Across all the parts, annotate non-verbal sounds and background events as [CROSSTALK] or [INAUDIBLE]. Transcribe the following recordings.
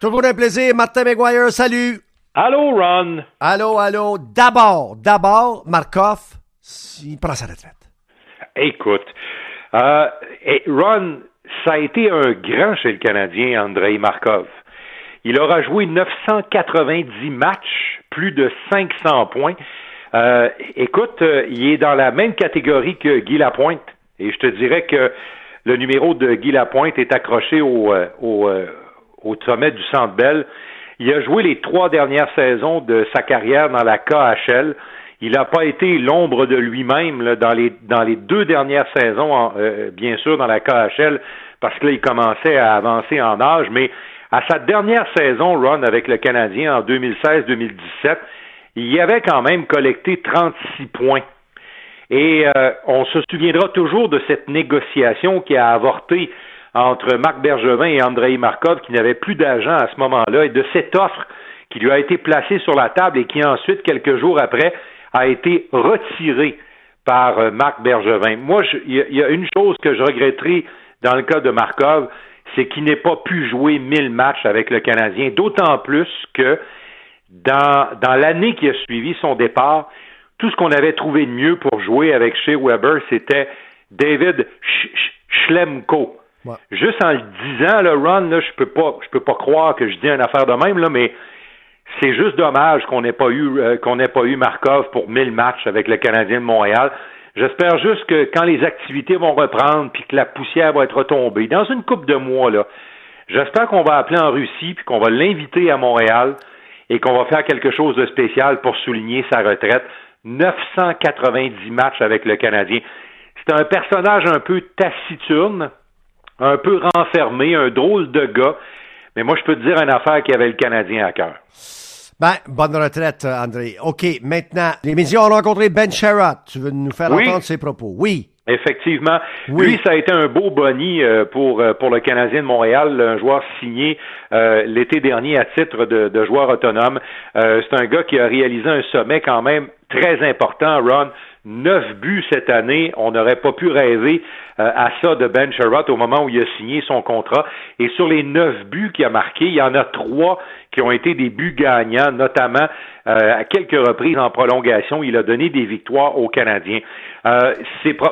Toujours un plaisir, Martin McGuire, salut. Allô, Ron. Allô, allô. D'abord, d'abord, Markov, il prend sa retraite. Écoute, euh, Ron, ça a été un grand chez le Canadien, Andrei Markov. Il aura joué 990 matchs, plus de 500 points. Euh, écoute, euh, il est dans la même catégorie que Guy Lapointe. Et je te dirais que le numéro de Guy Lapointe est accroché au, au, au sommet du Centre Bell. Il a joué les trois dernières saisons de sa carrière dans la KHL. Il n'a pas été l'ombre de lui-même dans les dans les deux dernières saisons, bien sûr, dans la KHL, parce que là, il commençait à avancer en âge, mais à sa dernière saison, Ron, avec le Canadien en 2016-2017, il avait quand même collecté 36 points. Et euh, on se souviendra toujours de cette négociation qui a avorté entre Marc Bergevin et Andrei Markov, qui n'avait plus d'argent à ce moment-là, et de cette offre qui lui a été placée sur la table et qui ensuite, quelques jours après, a été retirée par euh, Marc Bergevin. Moi, il y, a une chose que je regretterai dans le cas de Markov, c'est qu'il n'ait pas pu jouer 1000 matchs avec le Canadien, d'autant plus que dans, dans l'année qui a suivi son départ, tout ce qu'on avait trouvé de mieux pour jouer avec Shea Weber, c'était David Schlemko. Juste en le disant, le Ron, là, je peux pas, je peux pas croire que je dis une affaire de même, là, mais c'est juste dommage qu'on n'ait pas eu, euh, qu'on n'ait pas eu Markov pour 1000 matchs avec le Canadien de Montréal. J'espère juste que quand les activités vont reprendre puis que la poussière va être retombée, dans une coupe de mois, là, j'espère qu'on va appeler en Russie puis qu'on va l'inviter à Montréal et qu'on va faire quelque chose de spécial pour souligner sa retraite. 990 matchs avec le Canadien. C'est un personnage un peu taciturne, un peu renfermé, un drôle de gars. Mais moi, je peux te dire une affaire qui avait le Canadien à cœur. Ben, bonne retraite, André. OK, maintenant, les médias ont rencontré Ben Sherratt. Tu veux nous faire entendre ses propos? Oui. Effectivement. Oui. Lui, ça a été un beau boni euh, pour, euh, pour le Canadien de Montréal, un joueur signé euh, l'été dernier à titre de, de joueur autonome. c'est un gars qui a réalisé un sommet quand même très important, Ron. Neuf buts cette année. On n'aurait pas pu rêver à ça de Ben Sherratt au moment où il a signé son contrat. Et sur les neuf buts qu'il a marqués, il y en a trois qui ont été des buts gagnants, notamment euh, à quelques reprises en prolongation. Il a donné des victoires aux Canadiens. Euh,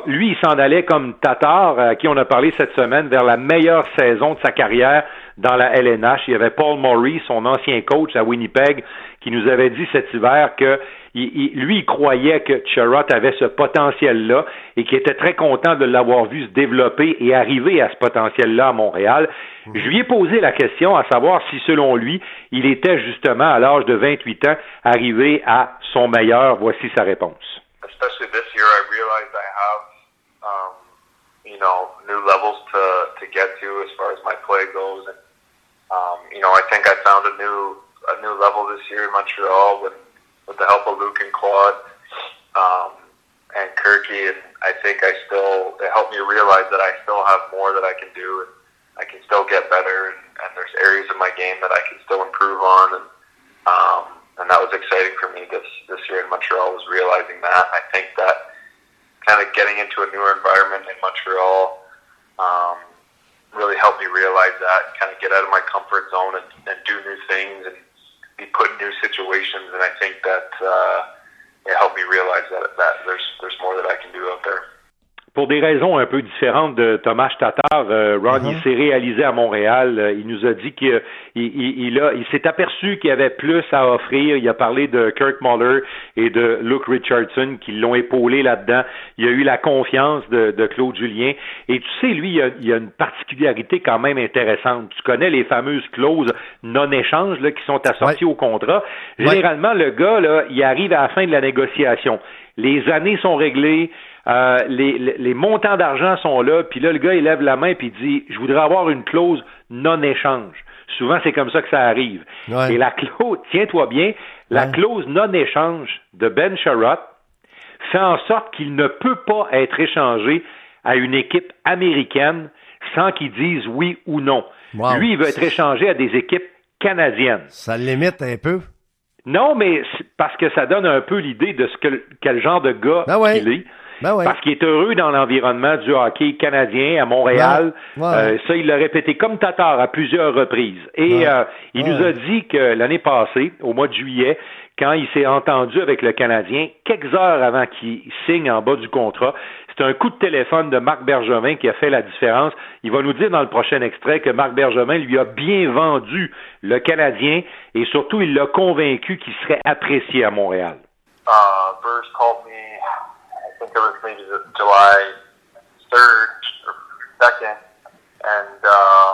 lui, il s'en allait comme Tatar, à qui on a parlé cette semaine, vers la meilleure saison de sa carrière dans la LNH. Il y avait Paul Murray, son ancien coach à Winnipeg, qui nous avait dit cet hiver que lui, il croyait que Sherrod avait ce potentiel-là et qu'il était très content de l'avoir vu se développer et arriver à ce potentiel-là à Montréal. Je lui ai posé la question à savoir si, selon lui, il était justement à l'âge de 28 ans arrivé à son meilleur. Voici sa réponse. Especially this year, I realized I have, um, you know, new levels to, to get to as far as my play goes. And, um, you know, I think I found a new, a new level this year in Montreal with, with the help of Luke and Claude, um, and Kirky. And I think I still, it helped me realize that I still have more that I can do. And, I can still get better, and, and there's areas of my game that I can still improve on, and um, and that was exciting for me this this year in Montreal was realizing that. I think that kind of getting into a newer environment in Montreal um, really helped me realize that, kind of get out of my comfort zone and, and do new things and be put in new situations, and I think that uh, it helped me realize that that there's there's more that I can do out there. Pour des raisons un peu différentes de Thomas Tatar, euh, Ron, il uh-huh. s'est réalisé à Montréal. Euh, il nous a dit qu'il il, a, il s'est aperçu qu'il y avait plus à offrir. Il a parlé de Kirk Muller et de Luke Richardson qui l'ont épaulé là-dedans. Il a eu la confiance de, Claude Julien. Et tu sais, lui, il y a, une particularité quand même intéressante. Tu connais les fameuses clauses non-échange qui sont assorties au contrat. Généralement, le gars, là, il arrive à la fin de la négociation. Les années sont réglées euh, les, montants d'argent sont là, puis là, le gars, il lève la main puis il dit Je voudrais avoir une clause non-échange. Souvent, c'est comme ça que ça arrive. Et la clause, tiens-toi bien, la clause non-échange de Ben Sherratt fait en sorte qu'il ne peut pas être échangé à une équipe américaine sans qu'il dise oui ou non. Lui, il veut être échangé à des équipes canadiennes. Ça limite un peu? Non, mais parce que ça donne un peu l'idée de ce que quel genre de gars ah il est. Ben ouais. Parce qu'il est heureux dans l'environnement du hockey canadien à Montréal. Ouais. Ouais. Euh, ça, il l'a répété comme Tatar à plusieurs reprises. Et euh, il nous a dit que l'année passée, au mois de juillet, quand il s'est entendu avec le Canadien, quelques heures avant qu'il signe en bas du contrat, c'est un coup de téléphone de Marc Bergevin qui a fait la différence. Il va nous dire dans le prochain extrait que Marc Bergevin lui a bien vendu le Canadien et surtout il l'a convaincu qu'il serait apprécié à Montréal. uh, Burrs called me. Think it was maybe the July third or second, and uh,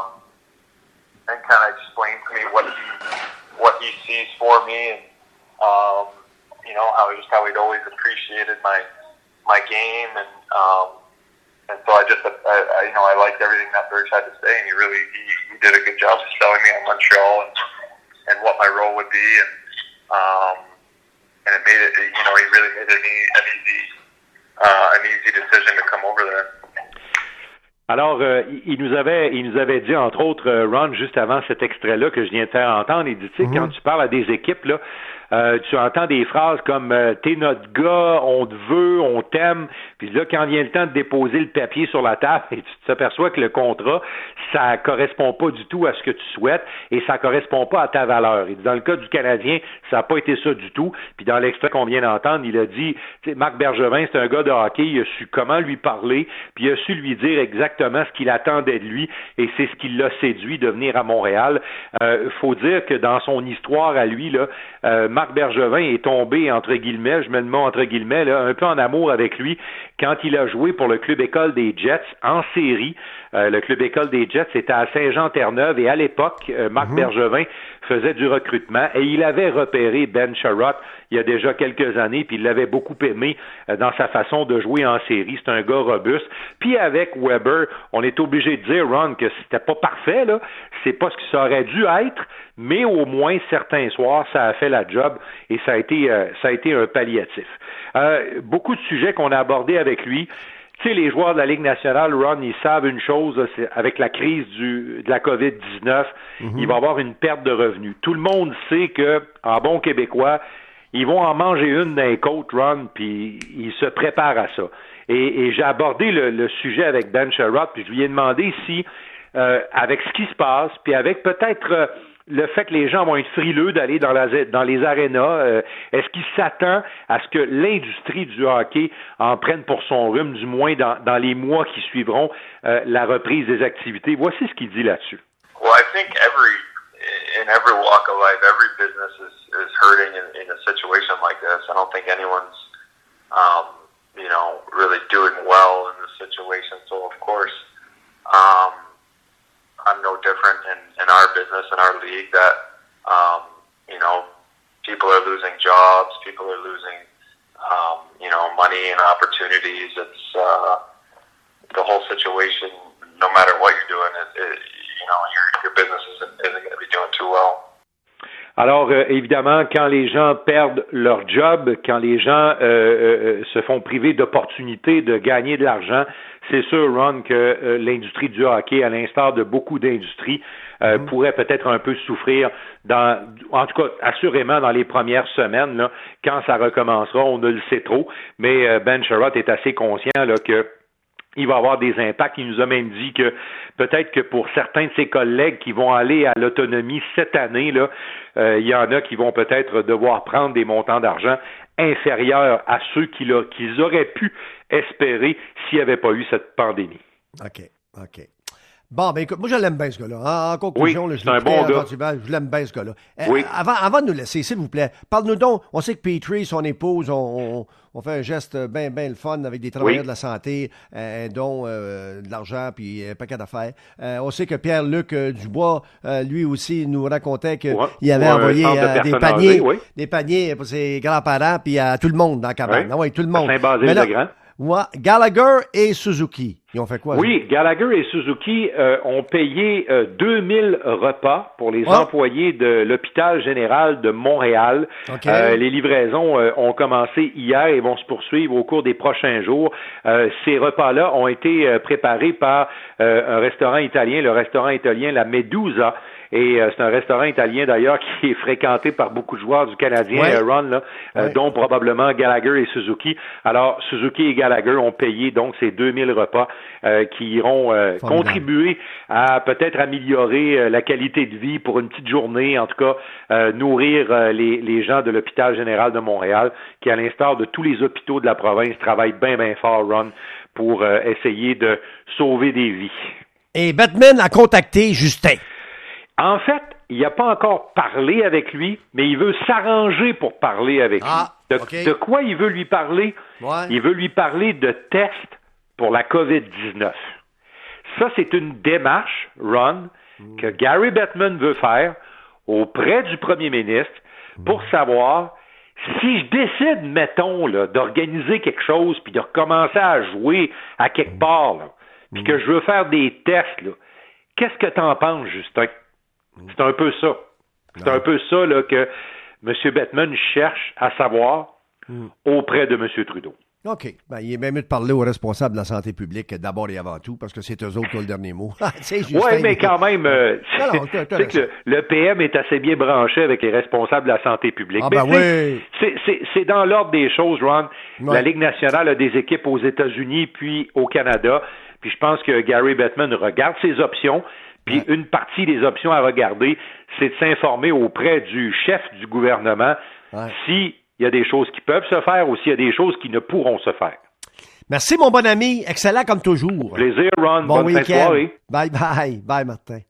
and kind of explained to me what he what he sees for me, and um, you know how just how he'd always appreciated my my game, and um, and so I just I, I, you know I liked everything that Burrs had to say, and he really he, he did a good job of selling me on Montreal and and what my role would be, and um, and it made it you know he really made it an easy uh, an easy decision to come over there. Alors, euh, il- il nous avait, il nous avait dit entre autres, euh, Ron, juste avant cet extrait-là que je viens de faire entendre, il dit, tu sais, Mhm. quand tu parles à des équipes là, euh, tu entends des phrases comme euh, "T'es notre gars, on te veut, on t'aime", puis là, quand vient le temps de déposer le papier sur la table, [LAUGHS] et tu t'aperçois que le contrat, ça correspond pas du tout à ce que tu souhaites et ça correspond pas à ta valeur. Et dans le cas du Canadien, ça n'a pas été ça du tout. Puis dans l'extrait qu'on vient d'entendre, il a dit, Marc Bergevin, c'est un gars de hockey, il a su comment lui parler, puis il a su lui dire exactement ce qu'il attendait de lui, et c'est ce qui l'a séduit de venir à Montréal. Euh, faut dire que dans son histoire à lui, là, euh, Marc Bergevin est tombé entre guillemets, je me le mets entre guillemets, un peu en amour avec lui quand il a joué pour le club école des Jets en série. Euh, le club école des Jets était à Saint-Jean-Terre-Neuve et à l'époque, euh, Marc Bergevin faisait du recrutement et il avait repéré Ben Sherratt il y a déjà quelques années, puis il l'avait beaucoup aimé euh, dans sa façon de jouer en série. C'est un gars robuste. Puis avec Weber, on est obligé de dire, Ron, que c'était pas parfait, là. C'est pas ce que ça aurait dû être, mais au moins certains soirs, ça a fait la job et ça a été, euh, ça a été un palliatif. Euh, beaucoup de sujets qu'on a abordés avec lui. Tu sais, les joueurs de la Ligue nationale, Ron, ils savent une chose, c'est avec la crise du, de la COVID-19, il va y avoir une perte de revenus. Tout le monde sait que, en bon québécois, ils vont en manger une d'un côte, Ron, puis ils se préparent à ça. Et, et j'ai abordé le, le sujet avec Ben Sherrod, puis je lui ai demandé si, euh, avec ce qui se passe, puis avec peut-être euh, le fait que les gens vont être frileux d'aller dans, la, dans les arénas, euh, est-ce qu'il s'attend à ce que l'industrie du hockey en prenne pour son rhume, du moins dans, dans les mois qui suivront euh, la reprise des activités? Voici ce qu'il dit là-dessus. Well, I think every in every walk of life, every business is, is hurting in, in a situation like this. I don't think anyone's, um, you know, really doing well league that, um, you know, people are losing jobs, people are losing, um, you know, money and opportunities. It's uh, Alors, euh, évidemment, quand les gens perdent leur job, quand les gens euh, euh, se font priver d'opportunités de gagner de l'argent, c'est sûr, Ron, que l'industrie du hockey, à l'instar de beaucoup d'industries, euh, Mhm. pourrait peut-être un peu souffrir dans, en tout cas, assurément dans les premières semaines, là, quand ça recommencera, on ne le sait trop, mais Ben Sherratt est assez conscient là, que il va avoir des impacts. Il nous a même dit que peut-être que pour certains de ses collègues qui vont aller à l'autonomie cette année, euh, il y en a qui vont peut-être devoir prendre des montants d'argent inférieurs à ceux qu'ils auraient pu espérer s'il n'y avait pas eu cette pandémie. OK, OK. Bon, ben écoute, moi je l'aime bien ce gars-là. En, en conclusion, Oui, là, je un bon gars. vas, je l'aime bien ce gars-là. Euh, Oui. avant, avant de nous laisser, s'il vous plaît, parle-nous donc. On sait que Petrie, son épouse, on, on, on fait un geste bien, bien le fun avec des travailleurs Oui. de la santé, euh, dont euh, de l'argent puis un paquet d'affaires. Euh, on sait que Pierre-Luc euh, Dubois, euh, lui aussi, nous racontait qu'il Ouais. avait envoyé de euh, des paniers, oui. des paniers pour ses grands-parents puis à tout le monde dans la cabane. Oui. Ah ouais, tout le monde. À Saint-Basile Mais là, de Grand. ouais, Gallagher et Suzuki, ils ont fait quoi? eux? Oui, Gallagher et Suzuki euh, ont payé euh, 2000 repas pour les Ah. employés de l'hôpital général de Montréal. Euh, les livraisons euh, ont commencé hier et vont se poursuivre au cours des prochains jours. Euh, ces repas-là ont été euh, préparés par euh, un restaurant italien, le restaurant italien La Medusa. Et euh, c'est un restaurant italien d'ailleurs [LAUGHS] qui est fréquenté par beaucoup de joueurs du Canadien, Ouais. Ron, là, euh, Ouais. dont probablement Gallagher et Suzuki. Alors, Suzuki et Gallagher ont payé donc ces 2000 repas euh, qui iront euh, contribuer à peut-être améliorer euh, la qualité de vie pour une petite journée, en tout cas nourrir les, les gens de l'hôpital général de Montréal, qui à l'instar de tous les hôpitaux de la province travaillent bien bien fort, Ron, pour essayer de sauver des vies. Et Batman a contacté Justin. En fait, il n'a pas encore parlé avec lui, mais il veut s'arranger pour parler avec Ah, lui. De, de quoi il veut lui parler? Ouais. Il veut lui parler de tests pour la COVID-19. Ça, c'est une démarche, Ron, que Gary Bettman veut faire auprès du premier ministre pour savoir si je décide, mettons, d'organiser quelque chose puis de recommencer à jouer à quelque part, là, puis que je veux faire des tests, qu'est-ce que t'en penses, Justin? C'est un peu ça. C'est un peu ça là, que M. Bettman cherche à savoir auprès de M. Trudeau. OK. Ben, il est même mieux de parler aux responsables de la santé publique d'abord et avant tout, parce que c'est eux autres qui ont le dernier mot. [LAUGHS] Justin, Oui, mais quand même, euh, que le, le PM est assez bien branché avec les responsables de la santé publique. Ah, ben oui. c'est- c'est- C'est dans l'ordre des choses, Ron. Ouais. La Ligue nationale a des équipes aux États-Unis puis au Canada. Puis je pense que Gary Bettman regarde ses options. Puis Ouais. une partie des options à regarder, c'est de s'informer auprès du chef du gouvernement Ouais. S'il y a des choses qui peuvent se faire ou s'il y a des choses qui ne pourront se faire. Merci, mon bon ami. Excellent comme toujours. Plaisir, Ron. Bon Bonne week-end. soirée. Bye bye. Bye, Martin.